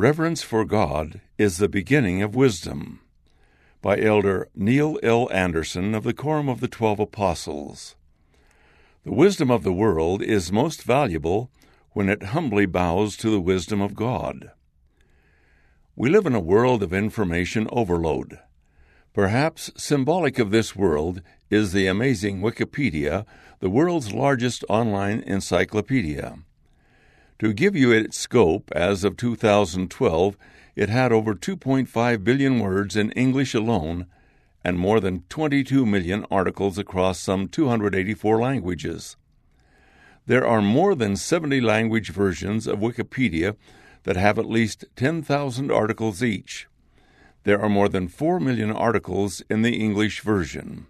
Reverence for God is the beginning of wisdom. By Elder Neil L. Andersen of the Quorum of the Twelve Apostles. The wisdom of the world is most valuable when it humbly bows to the wisdom of God. We live in a world of information overload. Perhaps symbolic of this world is the amazing Wikipedia, the world's largest online encyclopedia. To give you its scope, as of 2012, it had over 2.5 billion words in English alone and more than 22 million articles across some 284 languages. There are more than 70 language versions of Wikipedia that have at least 10,000 articles each. There are more than 4 million articles in the English version.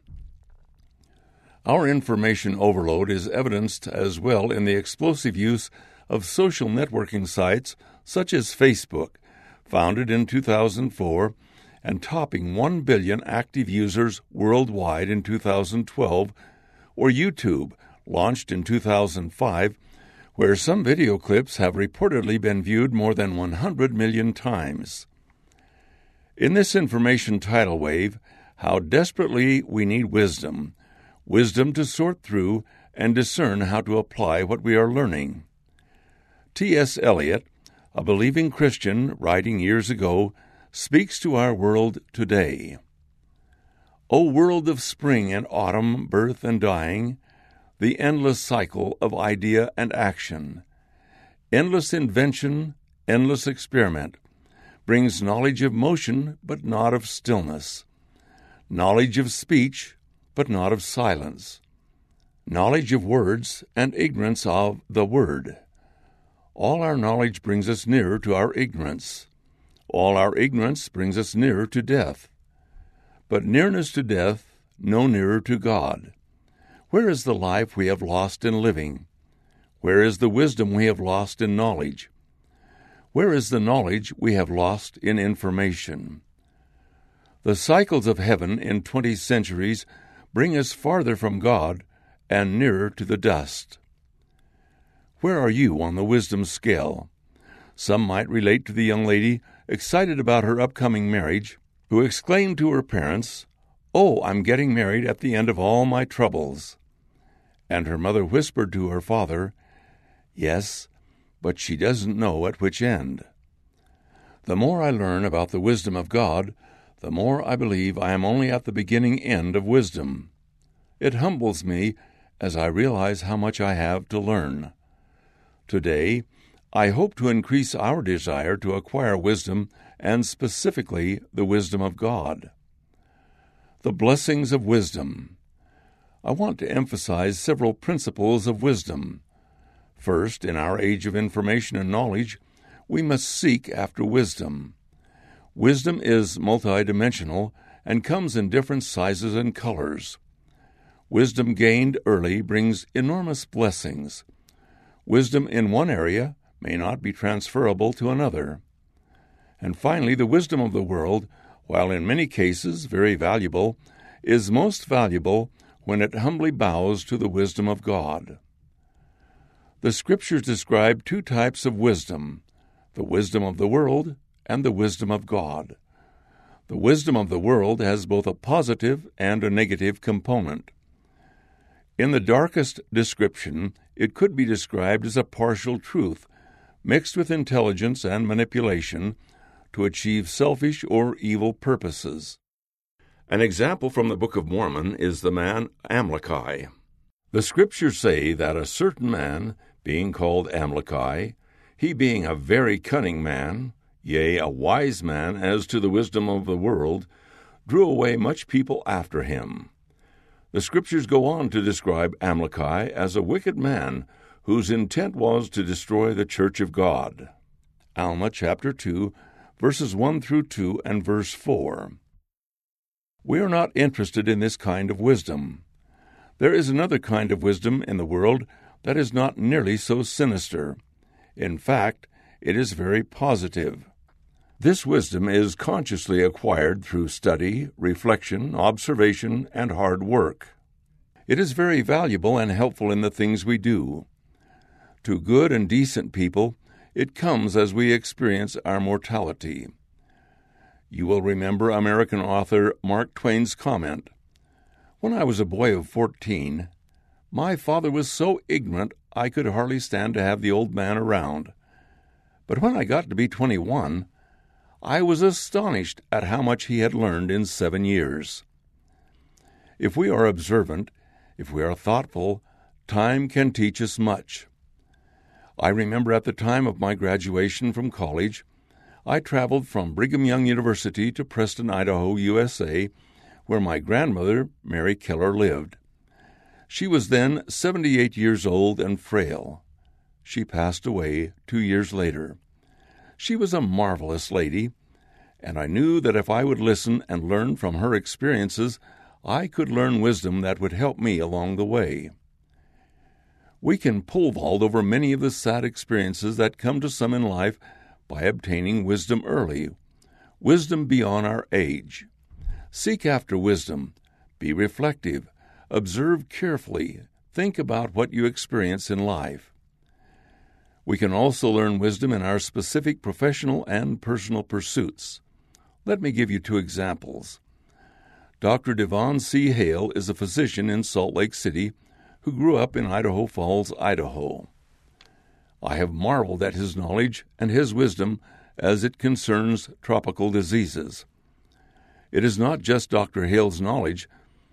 Our information overload is evidenced as well in the explosive use of social networking sites such as Facebook, founded in 2004 and topping 1 billion active users worldwide in 2012, or YouTube, launched in 2005 where some video clips have reportedly been viewed more than 100 million times. In this information tidal wave, how desperately we need wisdom, wisdom to sort through and discern how to apply what we are learning. T.S. Eliot, a believing Christian writing years ago, speaks to our world today. O world of spring and autumn, birth and dying, the endless cycle of idea and action. Endless invention, endless experiment, brings knowledge of motion, but not of stillness, knowledge of speech, but not of silence, knowledge of words, and ignorance of the Word. All our knowledge brings us nearer to our ignorance. All our ignorance brings us nearer to death. But nearness to death, no nearer to God. Where is the life we have lost in living? Where is the wisdom we have lost in knowledge? Where is the knowledge we have lost in information? The cycles of heaven in twenty centuries bring us farther from God and nearer to the dust. Where are you on the wisdom scale? Some might relate to the young lady excited about her upcoming marriage, who exclaimed to her parents, Oh, I'm getting married at the end of all my troubles. And her mother whispered to her father, Yes, but she doesn't know at which end. The more I learn about the wisdom of God, the more I believe I am only at the beginning end of wisdom. It humbles me as I realize how much I have to learn. Today, I hope to increase our desire to acquire wisdom and specifically the wisdom of God. The blessings of wisdom. I want to emphasize several principles of wisdom. First, in our age of information and knowledge, we must seek after wisdom. Wisdom is multidimensional and comes in different sizes and colors. Wisdom gained early brings enormous blessings. Wisdom in one area may not be transferable to another. And finally, the wisdom of the world, while in many cases very valuable, is most valuable when it humbly bows to the wisdom of God. The Scriptures describe two types of wisdom the wisdom of the world and the wisdom of God. The wisdom of the world has both a positive and a negative component. In the darkest description, it could be described as a partial truth, mixed with intelligence and manipulation to achieve selfish or evil purposes. An example from the Book of Mormon is the man Amlici. The Scriptures say that a certain man, being called Amlici, he being a very cunning man, yea, a wise man as to the wisdom of the world, drew away much people after him. The Scriptures go on to describe Amlici as a wicked man whose intent was to destroy the church of God. Alma chapter 2, verses 1 through 2 and verse 4. We are not interested in this kind of wisdom. There is another kind of wisdom in the world that is not nearly so sinister. In fact, it is very positive. This wisdom is consciously acquired through study, reflection, observation, and hard work. It is very valuable and helpful in the things we do. To good and decent people, It comes as we experience our mortality. You will remember American author Mark Twain's comment When I was a boy of fourteen, my father was so ignorant I could hardly stand to have the old man around. But when I got to be twenty one, I was astonished at how much he had learned in seven years. If we are observant, if we are thoughtful, time can teach us much. I remember at the time of my graduation from college, I traveled from Brigham Young University to Preston, Idaho, USA, where my grandmother, Mary Keller, lived. She was then 78 years old and frail. She passed away two years later. She was a marvelous lady, and I knew that if I would listen and learn from her experiences, I could learn wisdom that would help me along the way. We can pole vault over many of the sad experiences that come to some in life by obtaining wisdom early, wisdom beyond our age. Seek after wisdom, be reflective, observe carefully, think about what you experience in life. We can also learn wisdom in our specific professional and personal pursuits. Let me give you two examples. Dr. Devon C. Hale is a physician in Salt Lake City who grew up in Idaho Falls, Idaho. I have marveled at his knowledge and his wisdom as it concerns tropical diseases. It is not just Dr. Hale's knowledge,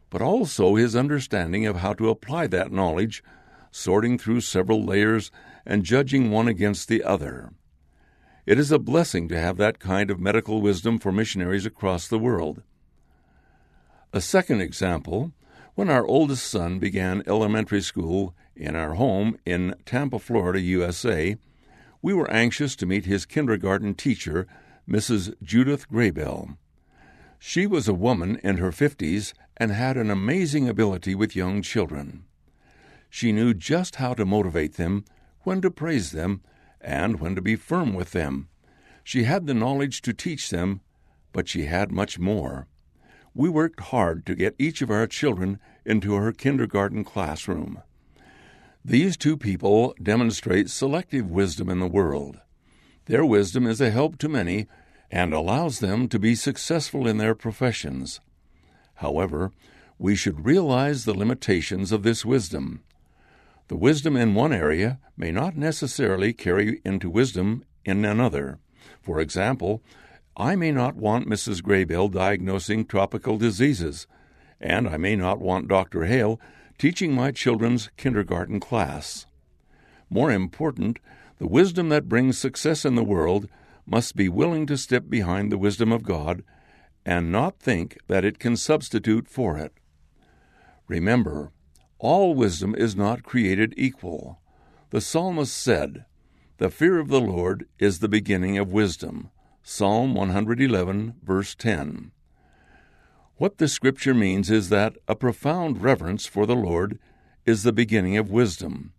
but also his understanding of how to apply that knowledge, sorting through several layers and judging one against the other. It is a blessing to have that kind of medical wisdom for missionaries across the world. A second example when our oldest son began elementary school in our home in Tampa, Florida, USA, we were anxious to meet his kindergarten teacher, Mrs. Judith Graybell. She was a woman in her fifties and had an amazing ability with young children. She knew just how to motivate them, when to praise them, and when to be firm with them. She had the knowledge to teach them, but she had much more we worked hard to get each of our children into her kindergarten classroom. These two people demonstrate selective wisdom in the world. Their wisdom is a help to many and allows them to be successful in their professions. However, we should realize the limitations of this wisdom. The wisdom in one area may not necessarily carry into wisdom in another. For example, I may not want Mrs. Graybill diagnosing tropical diseases, and I may not want Dr. Hale teaching my children's kindergarten class. More important, the wisdom that brings success in the world must be willing to step behind the wisdom of God and not think that it can substitute for it. Remember, all wisdom is not created equal. The psalmist said, The fear of the Lord is the beginning of wisdom. Psalm 111, verse 10. What the scripture means is that a profound reverence for the Lord is the beginning of wisdom.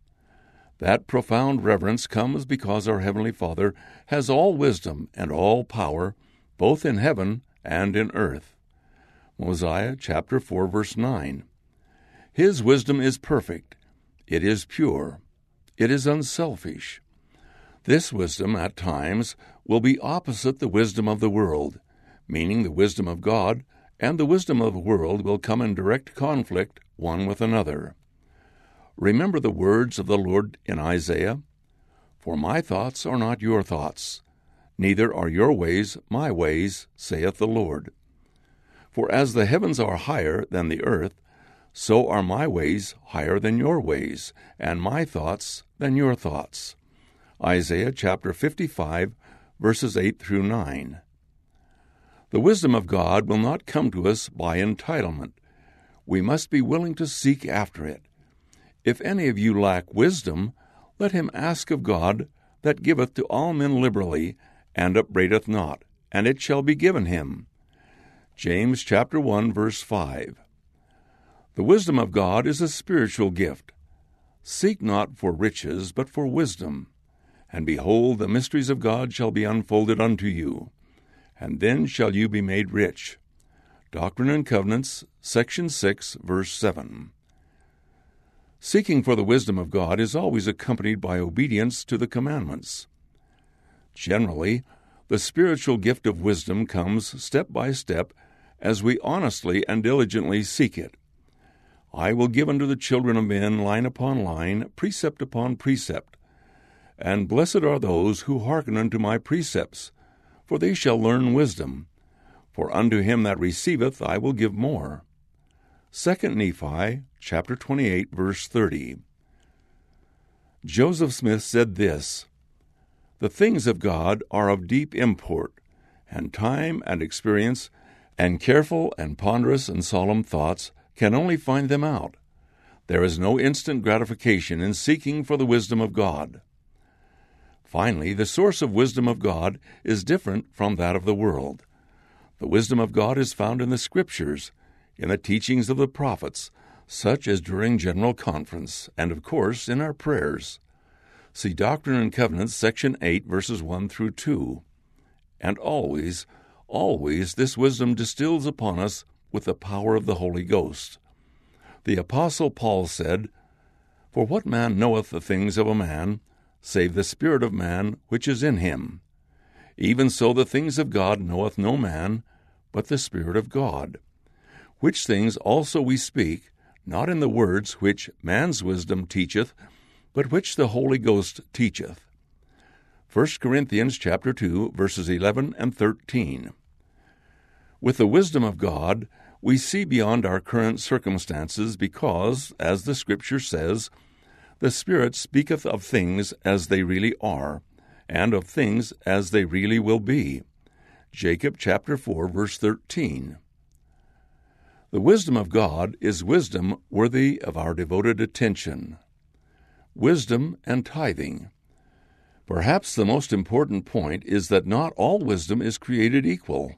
That profound reverence comes because our Heavenly Father has all wisdom and all power, both in heaven and in earth. Mosiah chapter 4 verse 9. His wisdom is perfect. It is pure. It is unselfish. This wisdom, at times, will be opposite the wisdom of the world, meaning the wisdom of God and the wisdom of the world will come in direct conflict one with another. Remember the words of the Lord in Isaiah For my thoughts are not your thoughts, neither are your ways my ways, saith the Lord. For as the heavens are higher than the earth, so are my ways higher than your ways, and my thoughts than your thoughts. Isaiah chapter 55, verses 8 through 9. The wisdom of God will not come to us by entitlement. We must be willing to seek after it. If any of you lack wisdom, let him ask of God that giveth to all men liberally, and upbraideth not, and it shall be given him. James chapter 1 verse 5. The wisdom of God is a spiritual gift. Seek not for riches, but for wisdom. And behold, the mysteries of God shall be unfolded unto you, and then shall you be made rich. Doctrine and Covenants, section 6, verse 7. Seeking for the wisdom of God is always accompanied by obedience to the commandments. Generally, the spiritual gift of wisdom comes step by step as we honestly and diligently seek it. I will give unto the children of men line upon line, precept upon precept. And blessed are those who hearken unto my precepts, for they shall learn wisdom. For unto him that receiveth I will give more. 2 Nephi chapter 28 verse 30. Joseph Smith said this: The things of God are of deep import, and time and experience and careful and ponderous and solemn thoughts can only find them out. There is no instant gratification in seeking for the wisdom of God. Finally, the source of wisdom of God is different from that of the world. The wisdom of God is found in the Scriptures, in the teachings of the prophets, such as during General Conference, and of course in our prayers. See Doctrine and Covenants, section 8, verses 1 through 2. And always, always this wisdom distills upon us with the power of the Holy Ghost. The Apostle Paul said, For what man knoweth the things of a man, save the Spirit of man which is in him? Even so the things of God knoweth no man, but the Spirit of God. Which things also we speak, not in the words which man's wisdom teacheth, but which the Holy Ghost teacheth. 1 Corinthians chapter 2 verses 11 and 13. With the wisdom of God, we see beyond our current circumstances because, as the Scripture says, the Spirit speaketh of things as they really are, and of things as they really will be. Jacob chapter 4 verse 13. The wisdom of God is wisdom worthy of our devoted attention. Wisdom and tithing. Perhaps the most important point is that not all wisdom is created equal.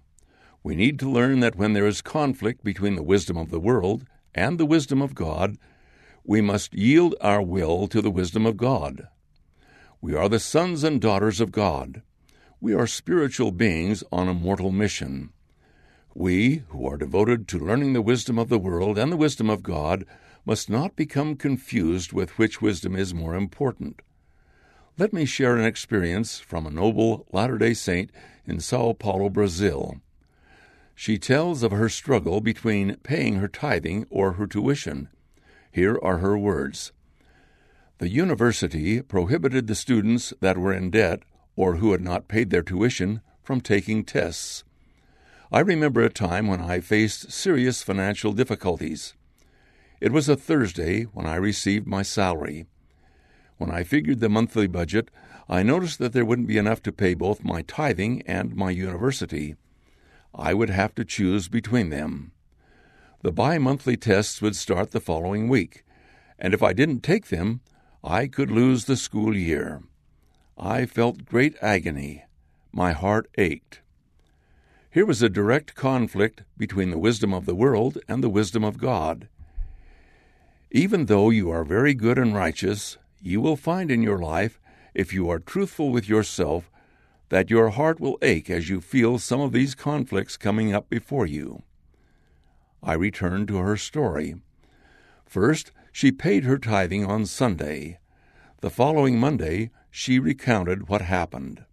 We need to learn that when there is conflict between the wisdom of the world and the wisdom of God, we must yield our will to the wisdom of God. We are the sons and daughters of God. We are spiritual beings on a mortal mission. We, who are devoted to learning the wisdom of the world and the wisdom of God, must not become confused with which wisdom is more important. Let me share an experience from a noble Latter day Saint in Sao Paulo, Brazil. She tells of her struggle between paying her tithing or her tuition. Here are her words The university prohibited the students that were in debt or who had not paid their tuition from taking tests. I remember a time when I faced serious financial difficulties. It was a Thursday when I received my salary. When I figured the monthly budget, I noticed that there wouldn't be enough to pay both my tithing and my university. I would have to choose between them. The bi monthly tests would start the following week, and if I didn't take them, I could lose the school year. I felt great agony. My heart ached. Here was a direct conflict between the wisdom of the world and the wisdom of God. Even though you are very good and righteous, you will find in your life, if you are truthful with yourself, that your heart will ache as you feel some of these conflicts coming up before you. I return to her story. First, she paid her tithing on Sunday. The following Monday, she recounted what happened.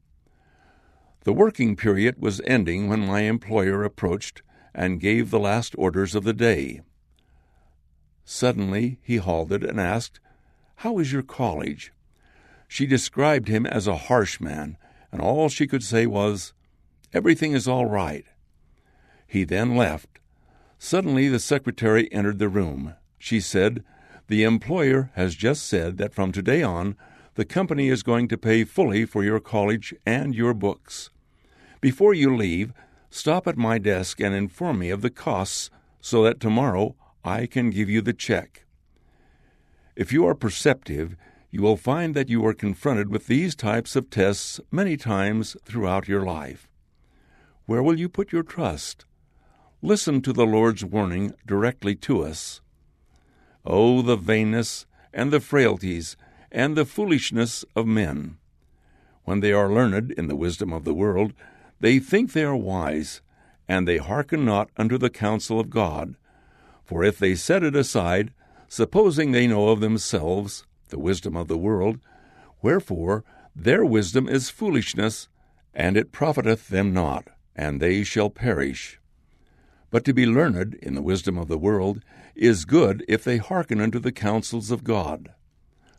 The working period was ending when my employer approached and gave the last orders of the day. Suddenly he halted and asked, How is your college? She described him as a harsh man and all she could say was, Everything is all right. He then left. Suddenly the secretary entered the room. She said, The employer has just said that from today on, the company is going to pay fully for your college and your books. Before you leave, stop at my desk and inform me of the costs so that tomorrow I can give you the check. If you are perceptive, you will find that you are confronted with these types of tests many times throughout your life. Where will you put your trust? Listen to the Lord's warning directly to us. Oh, the vainness and the frailties and the foolishness of men! When they are learned in the wisdom of the world, they think they are wise, and they hearken not unto the counsel of God. For if they set it aside, supposing they know of themselves the wisdom of the world. Wherefore, their wisdom is foolishness, and it profiteth them not, and they shall perish. But to be learned in the wisdom of the world is good if they hearken unto the counsels of God.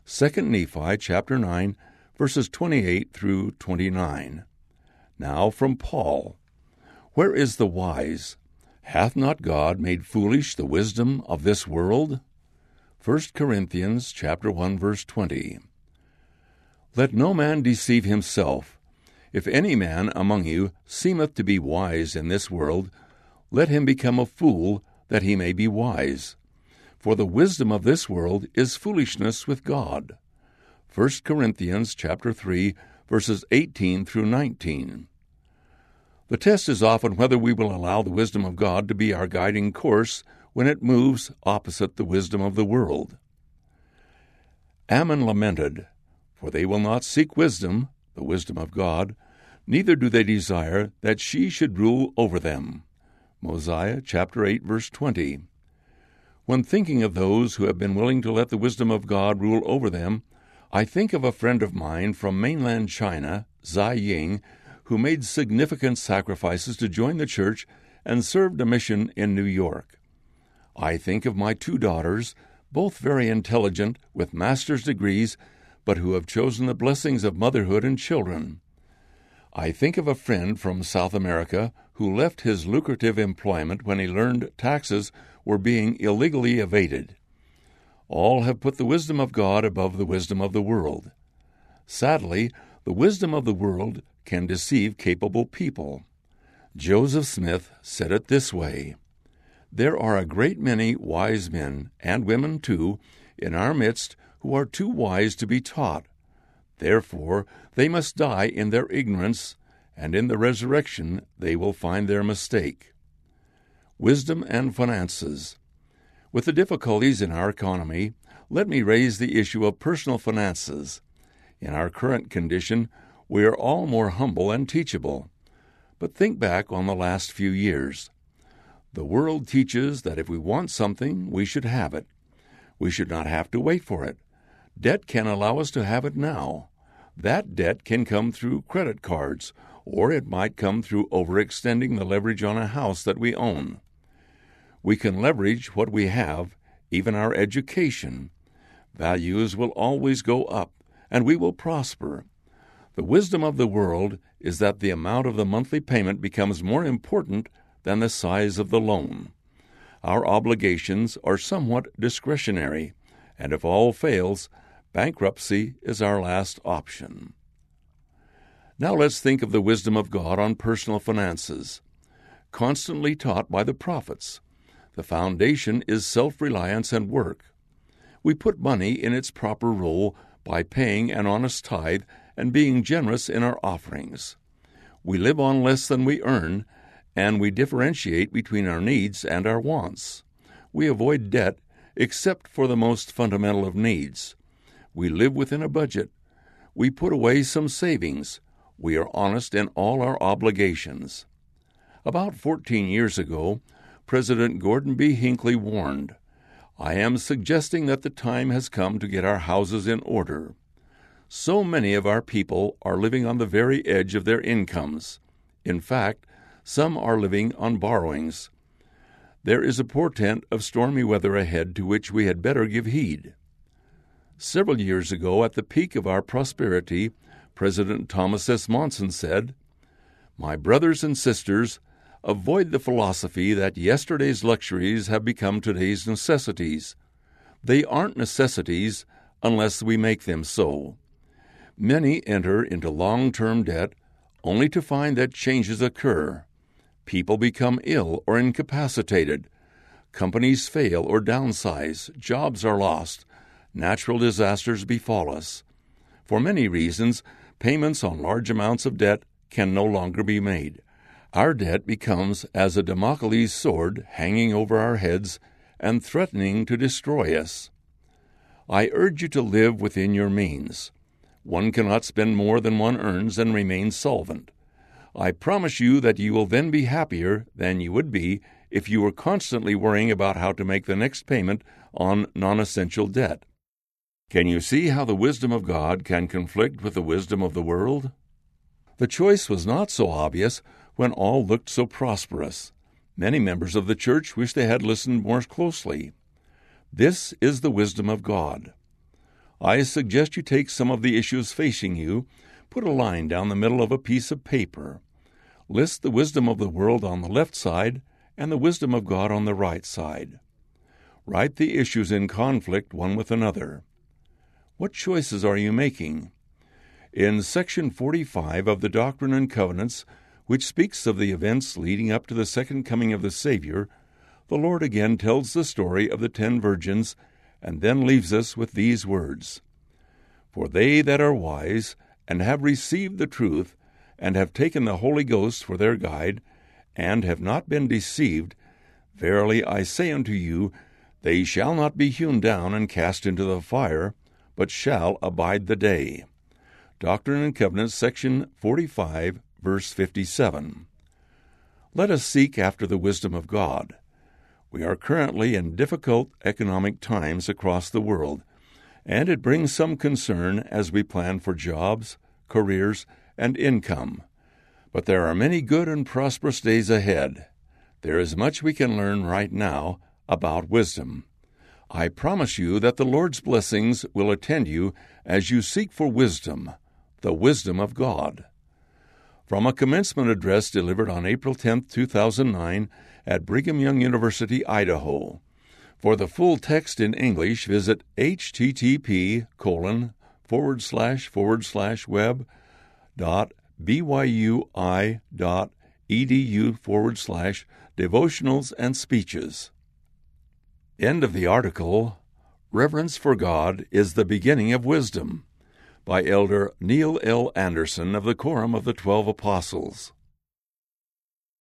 2 Nephi chapter 9 verses 28 through 29. Now from Paul. Where is the wise? Hath not God made foolish the wisdom of this world? 1 Corinthians chapter 1 verse 20. Let no man deceive himself. If any man among you seemeth to be wise in this world, let him become a fool that he may be wise. For the wisdom of this world is foolishness with God. 1 Corinthians chapter 3 verses 18 through 19. The test is often whether we will allow the wisdom of God to be our guiding course when it moves opposite the wisdom of the world. Ammon lamented, For they will not seek wisdom, the wisdom of God, neither do they desire that she should rule over them. Mosiah chapter 8 verse 20. When thinking of those who have been willing to let the wisdom of God rule over them, I think of a friend of mine from mainland China, Zai Ying, who made significant sacrifices to join the church and served a mission in New York. I think of my two daughters, both very intelligent, with master's degrees, but who have chosen the blessings of motherhood and children. I think of a friend from South America who left his lucrative employment when he learned taxes were being illegally evaded. All have put the wisdom of God above the wisdom of the world. Sadly, the wisdom of the world can deceive capable people. Joseph Smith said it this way There are a great many wise men, and women too, in our midst who are too wise to be taught. Therefore, they must die in their ignorance, and in the resurrection they will find their mistake. Wisdom and Finances. With the difficulties in our economy, let me raise the issue of personal finances. In our current condition, we are all more humble and teachable. But think back on the last few years. The world teaches that if we want something, we should have it. We should not have to wait for it. Debt can allow us to have it now. That debt can come through credit cards, or it might come through overextending the leverage on a house that we own. We can leverage what we have, even our education. Values will always go up, and we will prosper. The wisdom of the world is that the amount of the monthly payment becomes more important than the size of the loan. Our obligations are somewhat discretionary, and if all fails, bankruptcy is our last option. Now let's think of the wisdom of God on personal finances. Constantly taught by the prophets, the foundation is self reliance and work. We put money in its proper role by paying an honest tithe and being generous in our offerings. We live on less than we earn, and we differentiate between our needs and our wants. We avoid debt except for the most fundamental of needs. We live within a budget. We put away some savings. We are honest in all our obligations. About 14 years ago, President Gordon B. Hinckley warned, I am suggesting that the time has come to get our houses in order. So many of our people are living on the very edge of their incomes. In fact, some are living on borrowings. There is a portent of stormy weather ahead to which we had better give heed. Several years ago, at the peak of our prosperity, President Thomas S. Monson said, My brothers and sisters, Avoid the philosophy that yesterday's luxuries have become today's necessities. They aren't necessities unless we make them so. Many enter into long term debt only to find that changes occur. People become ill or incapacitated. Companies fail or downsize. Jobs are lost. Natural disasters befall us. For many reasons, payments on large amounts of debt can no longer be made. Our debt becomes as a Damocles sword hanging over our heads and threatening to destroy us. I urge you to live within your means. One cannot spend more than one earns and remain solvent. I promise you that you will then be happier than you would be if you were constantly worrying about how to make the next payment on non essential debt. Can you see how the wisdom of God can conflict with the wisdom of the world? The choice was not so obvious when all looked so prosperous. Many members of the church wish they had listened more closely. This is the wisdom of God. I suggest you take some of the issues facing you, put a line down the middle of a piece of paper. List the wisdom of the world on the left side and the wisdom of God on the right side. Write the issues in conflict one with another. What choices are you making? In section 45 of the Doctrine and Covenants, which speaks of the events leading up to the second coming of the Savior, the Lord again tells the story of the ten virgins and then leaves us with these words For they that are wise, and have received the truth, and have taken the Holy Ghost for their guide, and have not been deceived, verily I say unto you, they shall not be hewn down and cast into the fire, but shall abide the day. Doctrine and Covenants, section 45, verse 57. Let us seek after the wisdom of God. We are currently in difficult economic times across the world, and it brings some concern as we plan for jobs, careers, and income. But there are many good and prosperous days ahead. There is much we can learn right now about wisdom. I promise you that the Lord's blessings will attend you as you seek for wisdom, the wisdom of God. From a commencement address delivered on April 10, 2009, at Brigham Young University, Idaho. For the full text in English, visit http colon forward slash forward slash web dot byui dot edu forward slash devotionals and speeches. End of the article Reverence for God is the Beginning of Wisdom by Elder Neil L. Andersen of the Quorum of the Twelve Apostles.